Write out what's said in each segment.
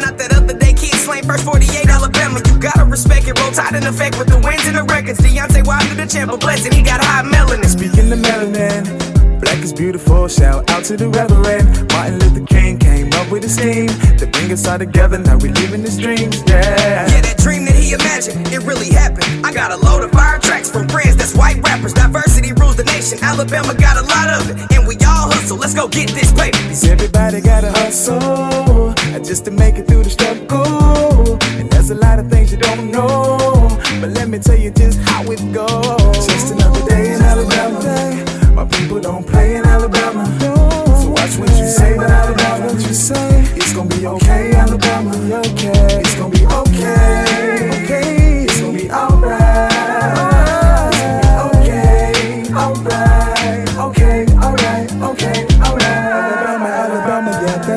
Not that other day kid slain first 48 Alabama. You gotta respect it. Roll Tide in effect with the wins and the records. Deontay Wilder the champ, but blessed he got high melanin. Speaking the melanin. Black is beautiful, shout out to the reverend Martin Luther King came up with a scheme To bring us all together, now we living his dreams, yeah Yeah, that dream that he imagined, it really happened I got a load of fire tracks from friends, that's white rappers Diversity rules the nation, Alabama got a lot of it And we all hustle, let's go get this paper Everybody got a hustle just to make it through the struggle. And there's a lot of things you don't know. But let me tell you just how it goes.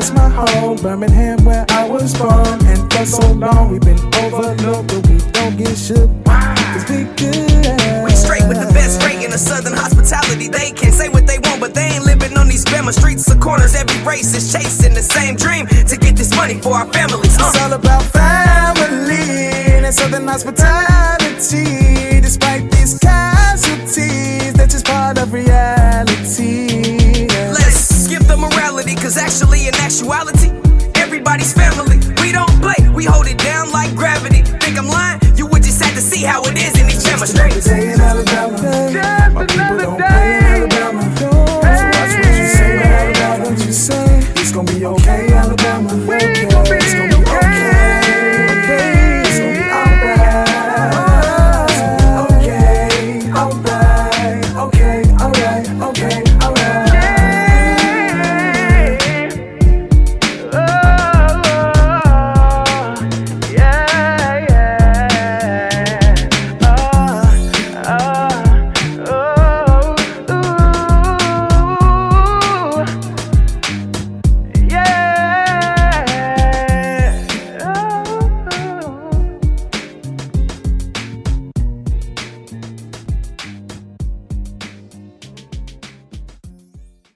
That's my home. Birmingham, where I was born. And for so long we've been overlooked, but we don't get shook. Cause we good. We straight with the best rate in the southern hospitality. They can say what they want, but they ain't living on these Bama streets or corners. Every race is chasing the same dream to get this money for our families. Uh. It's all about family and southern hospitality. Cause actually, in actuality, everybody's family. We don't play, we hold it down like gravity. Think I'm lying? You would just have to see how it is in these streets.